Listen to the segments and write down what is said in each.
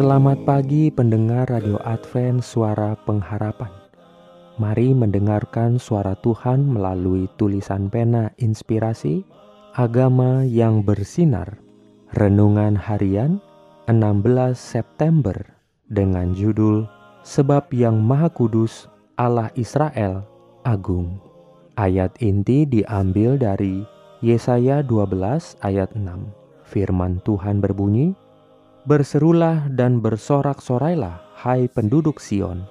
Selamat pagi pendengar Radio Advent Suara Pengharapan Mari mendengarkan suara Tuhan melalui tulisan pena inspirasi Agama yang bersinar Renungan harian 16 September dengan judul Sebab yang Maha Kudus Allah Israel Agung. Ayat inti diambil dari Yesaya 12 ayat 6. Firman Tuhan berbunyi, Berserulah dan bersorak-sorailah hai penduduk Sion,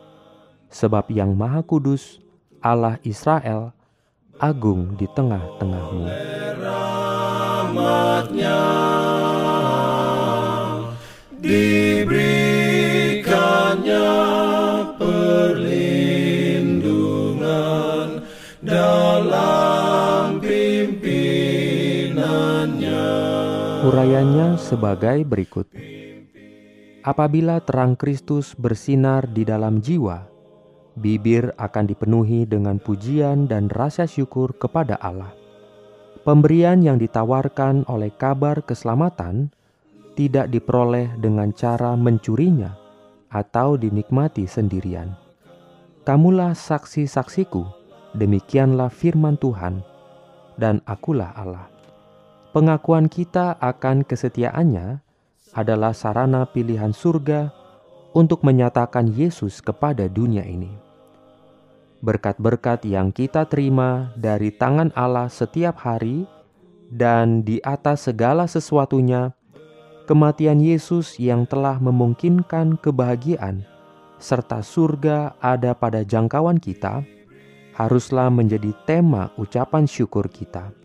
sebab yang Maha Kudus Allah Israel agung di tengah-tengahmu. Rahmatnya diberikannya perlindungan dalam pimpinannya. Urayanya sebagai berikut Apabila terang Kristus bersinar di dalam jiwa bibir akan dipenuhi dengan pujian dan rasa syukur kepada Allah Pemberian yang ditawarkan oleh kabar keselamatan tidak diperoleh dengan cara mencurinya atau dinikmati sendirian. Kamulah saksi-saksiku, demikianlah firman Tuhan, dan akulah Allah. Pengakuan kita akan kesetiaannya adalah sarana pilihan surga untuk menyatakan Yesus kepada dunia ini berkat-berkat yang kita terima dari tangan Allah setiap hari, dan di atas segala sesuatunya, kematian Yesus yang telah memungkinkan kebahagiaan serta surga ada pada jangkauan kita, haruslah menjadi tema ucapan syukur kita.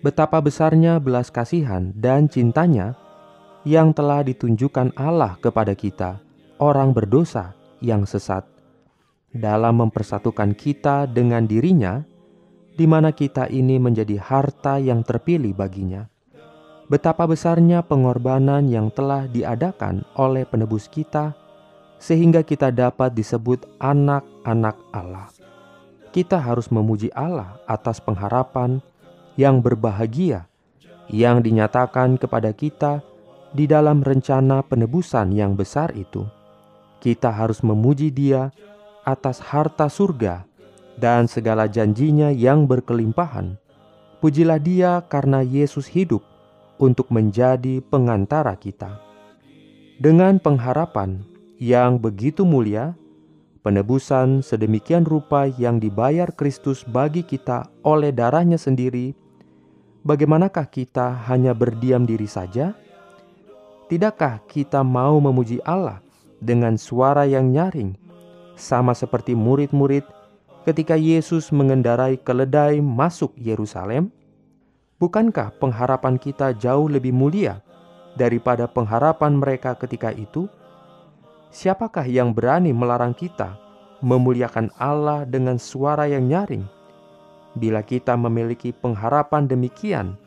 Betapa besarnya belas kasihan dan cintanya yang telah ditunjukkan Allah kepada kita, orang berdosa yang sesat dalam mempersatukan kita dengan dirinya, di mana kita ini menjadi harta yang terpilih baginya. Betapa besarnya pengorbanan yang telah diadakan oleh penebus kita, sehingga kita dapat disebut anak-anak Allah. Kita harus memuji Allah atas pengharapan yang berbahagia yang dinyatakan kepada kita di dalam rencana penebusan yang besar itu. Kita harus memuji Dia atas harta surga dan segala janjinya yang berkelimpahan. Pujilah dia karena Yesus hidup untuk menjadi pengantara kita. Dengan pengharapan yang begitu mulia, penebusan sedemikian rupa yang dibayar Kristus bagi kita oleh darahnya sendiri, bagaimanakah kita hanya berdiam diri saja? Tidakkah kita mau memuji Allah dengan suara yang nyaring, sama seperti murid-murid ketika Yesus mengendarai keledai masuk Yerusalem? Bukankah pengharapan kita jauh lebih mulia daripada pengharapan mereka ketika itu? Siapakah yang berani melarang kita memuliakan Allah dengan suara yang nyaring? Bila kita memiliki pengharapan demikian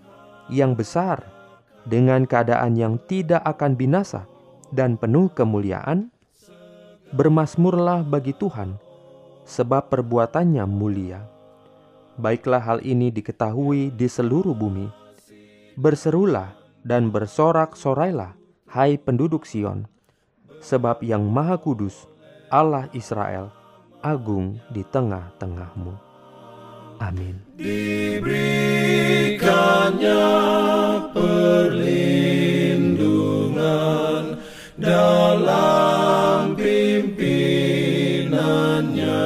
yang besar dengan keadaan yang tidak akan binasa dan penuh kemuliaan, Bermasmurlah bagi Tuhan, sebab perbuatannya mulia. Baiklah hal ini diketahui di seluruh bumi. Berserulah dan bersorak-sorailah, hai penduduk Sion, sebab yang Maha Kudus, Allah Israel, agung di tengah-tengahmu. Amin. Diberikannya perlindungan dalam pimpinannya.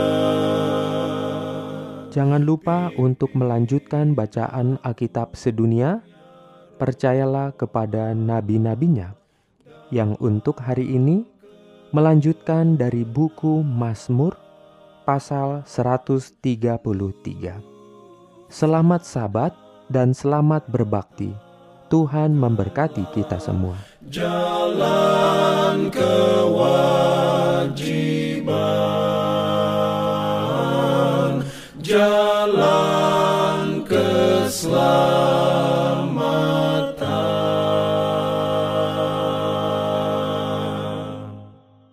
Jangan lupa untuk melanjutkan bacaan Alkitab sedunia. Percayalah kepada nabi-nabinya yang untuk hari ini melanjutkan dari buku Mazmur pasal 133. Selamat sabat dan selamat berbakti. Tuhan memberkati kita semua. Jalan kewajiban, jalan keselamatan.